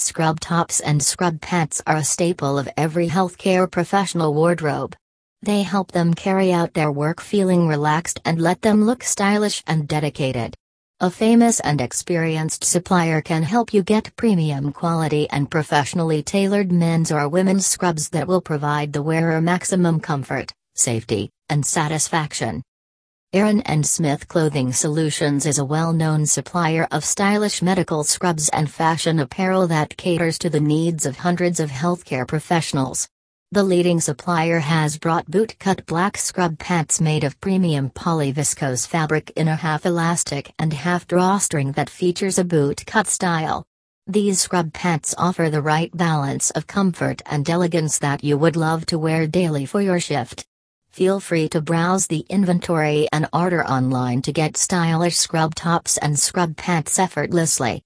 Scrub tops and scrub pants are a staple of every healthcare professional wardrobe. They help them carry out their work feeling relaxed and let them look stylish and dedicated. A famous and experienced supplier can help you get premium quality and professionally tailored men's or women's scrubs that will provide the wearer maximum comfort, safety, and satisfaction. Aaron and Smith Clothing Solutions is a well-known supplier of stylish medical scrubs and fashion apparel that caters to the needs of hundreds of healthcare professionals. The leading supplier has brought bootcut black scrub pants made of premium polyviscose fabric in a half elastic and half drawstring that features a bootcut style. These scrub pants offer the right balance of comfort and elegance that you would love to wear daily for your shift. Feel free to browse the inventory and order online to get stylish scrub tops and scrub pants effortlessly.